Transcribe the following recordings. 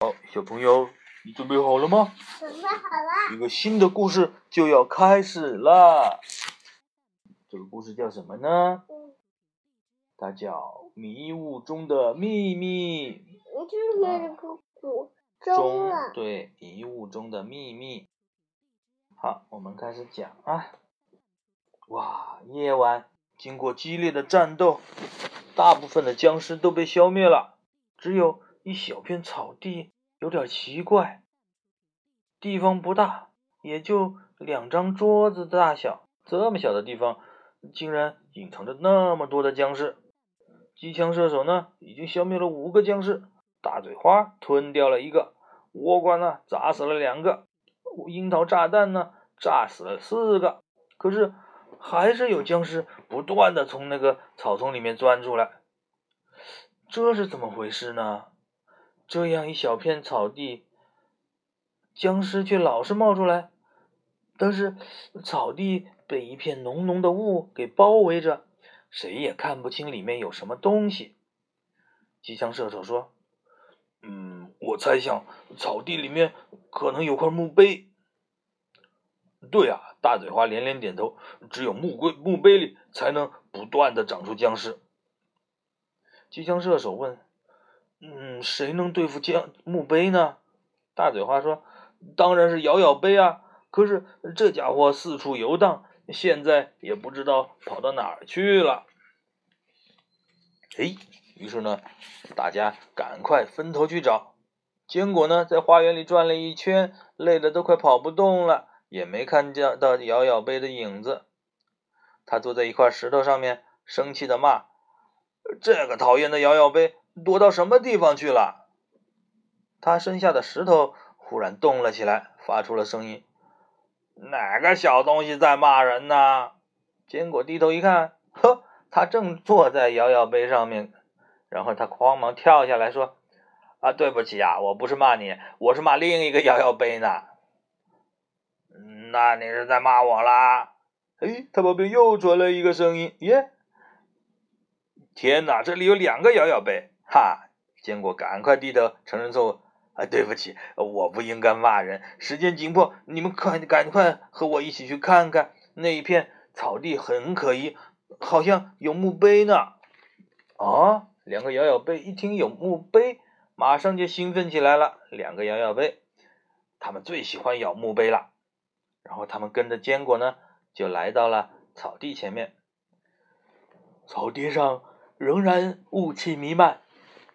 好，小朋友，你准备好了吗？准备好了。一个新的故事就要开始了。这个故事叫什么呢？它叫《迷雾中的秘密》。就是那个古中啊。对，《迷雾中的秘密》。好，我们开始讲啊。哇，夜晚经过激烈的战斗，大部分的僵尸都被消灭了，只有一小片草地有点奇怪。地方不大，也就两张桌子的大小，这么小的地方，竟然隐藏着那么多的僵尸。机枪射手呢，已经消灭了五个僵尸，大嘴花吞掉了一个，倭瓜呢砸死了两个，樱桃炸弹呢炸死了四个。可是还是有僵尸不断的从那个草丛里面钻出来，这是怎么回事呢？这样一小片草地，僵尸却老是冒出来，但是草地被一片浓浓的雾给包围着。谁也看不清里面有什么东西。机枪射手说：“嗯，我猜想草地里面可能有块墓碑。”对啊，大嘴花连连点头。只有墓碑，墓碑里才能不断的长出僵尸。机枪射手问：“嗯，谁能对付僵墓碑呢？”大嘴花说：“当然是摇摇杯啊！可是这家伙四处游荡。”现在也不知道跑到哪儿去了。哎，于是呢，大家赶快分头去找。坚果呢，在花园里转了一圈，累得都快跑不动了，也没看见到摇摇杯的影子。他坐在一块石头上面，生气的骂：“这个讨厌的摇摇杯，躲到什么地方去了？”他身下的石头忽然动了起来，发出了声音。哪个小东西在骂人呢？坚果低头一看，呵，他正坐在摇摇杯上面。然后他慌忙跳下来说：“啊，对不起啊，我不是骂你，我是骂另一个摇摇杯呢。”那你是在骂我啦？哎，他旁边又传来一个声音：“耶，天哪，这里有两个摇摇杯！”哈，坚果赶快低头承认错误。啊，对不起，我不应该骂人。时间紧迫，你们快赶快和我一起去看看那一片草地，很可疑，好像有墓碑呢。啊，两个摇摇杯一听有墓碑，马上就兴奋起来了。两个摇摇杯，他们最喜欢咬墓碑了。然后他们跟着坚果呢，就来到了草地前面。草地上仍然雾气弥漫，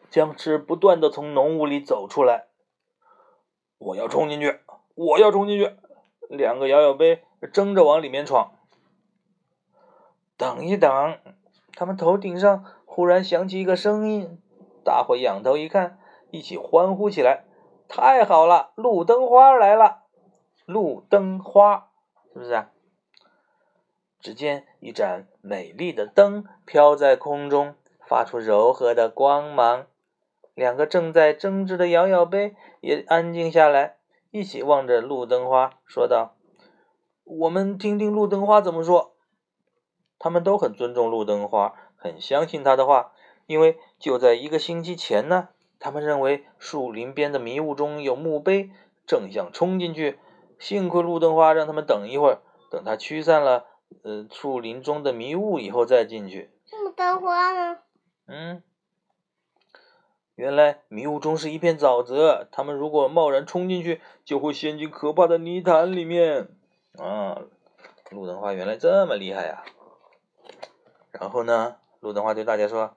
僵尸不断的从浓雾里走出来。我要冲进去！我要冲进去！两个摇摇杯争着往里面闯。等一等！他们头顶上忽然响起一个声音，大伙仰头一看，一起欢呼起来：“太好了，路灯花来了！路灯花，是不是？”只见一盏美丽的灯飘在空中，发出柔和的光芒。两个正在争执的摇摇杯也安静下来，一起望着路灯花，说道：“我们听听路灯花怎么说。”他们都很尊重路灯花，很相信他的话，因为就在一个星期前呢，他们认为树林边的迷雾中有墓碑，正想冲进去。幸亏路灯花让他们等一会儿，等他驱散了呃树林中的迷雾以后再进去。路灯花呢？嗯。原来迷雾中是一片沼泽，他们如果贸然冲进去，就会陷进可怕的泥潭里面。啊，路灯花原来这么厉害呀！然后呢，路灯花对大家说：“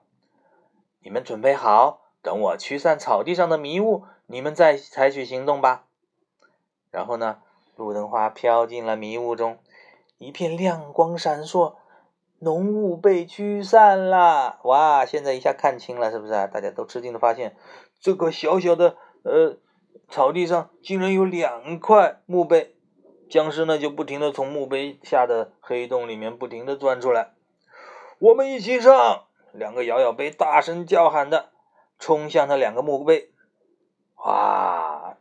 你们准备好，等我驱散草地上的迷雾，你们再采取行动吧。”然后呢，路灯花飘进了迷雾中，一片亮光闪烁。浓雾被驱散了，哇！现在一下看清了，是不是啊？大家都吃惊的发现，这个小小的呃草地上竟然有两块墓碑，僵尸呢就不停的从墓碑下的黑洞里面不停的钻出来。我们一起上！两个摇摇杯大声叫喊的冲向那两个墓碑，哇！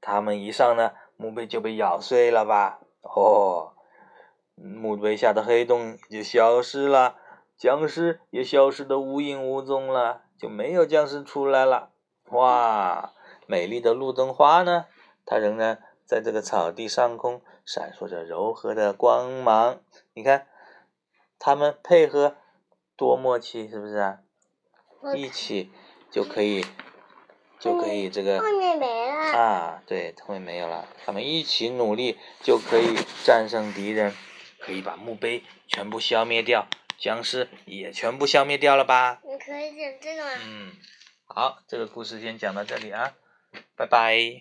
他们一上呢，墓碑就被咬碎了吧？哦。墓碑下的黑洞就消失了，僵尸也消失的无影无踪了，就没有僵尸出来了。哇！美丽的路灯花呢，它仍然在这个草地上空闪烁着柔和的光芒。你看，它们配合多默契，是不是啊？一起就可以，就可以这个后面没了。啊，对，后面没有了。他们一起努力就可以战胜敌人，可以把墓碑全部消灭掉，僵尸也全部消灭掉了吧？你可以讲这个吗？嗯，好，这个故事先讲到这里啊，拜拜。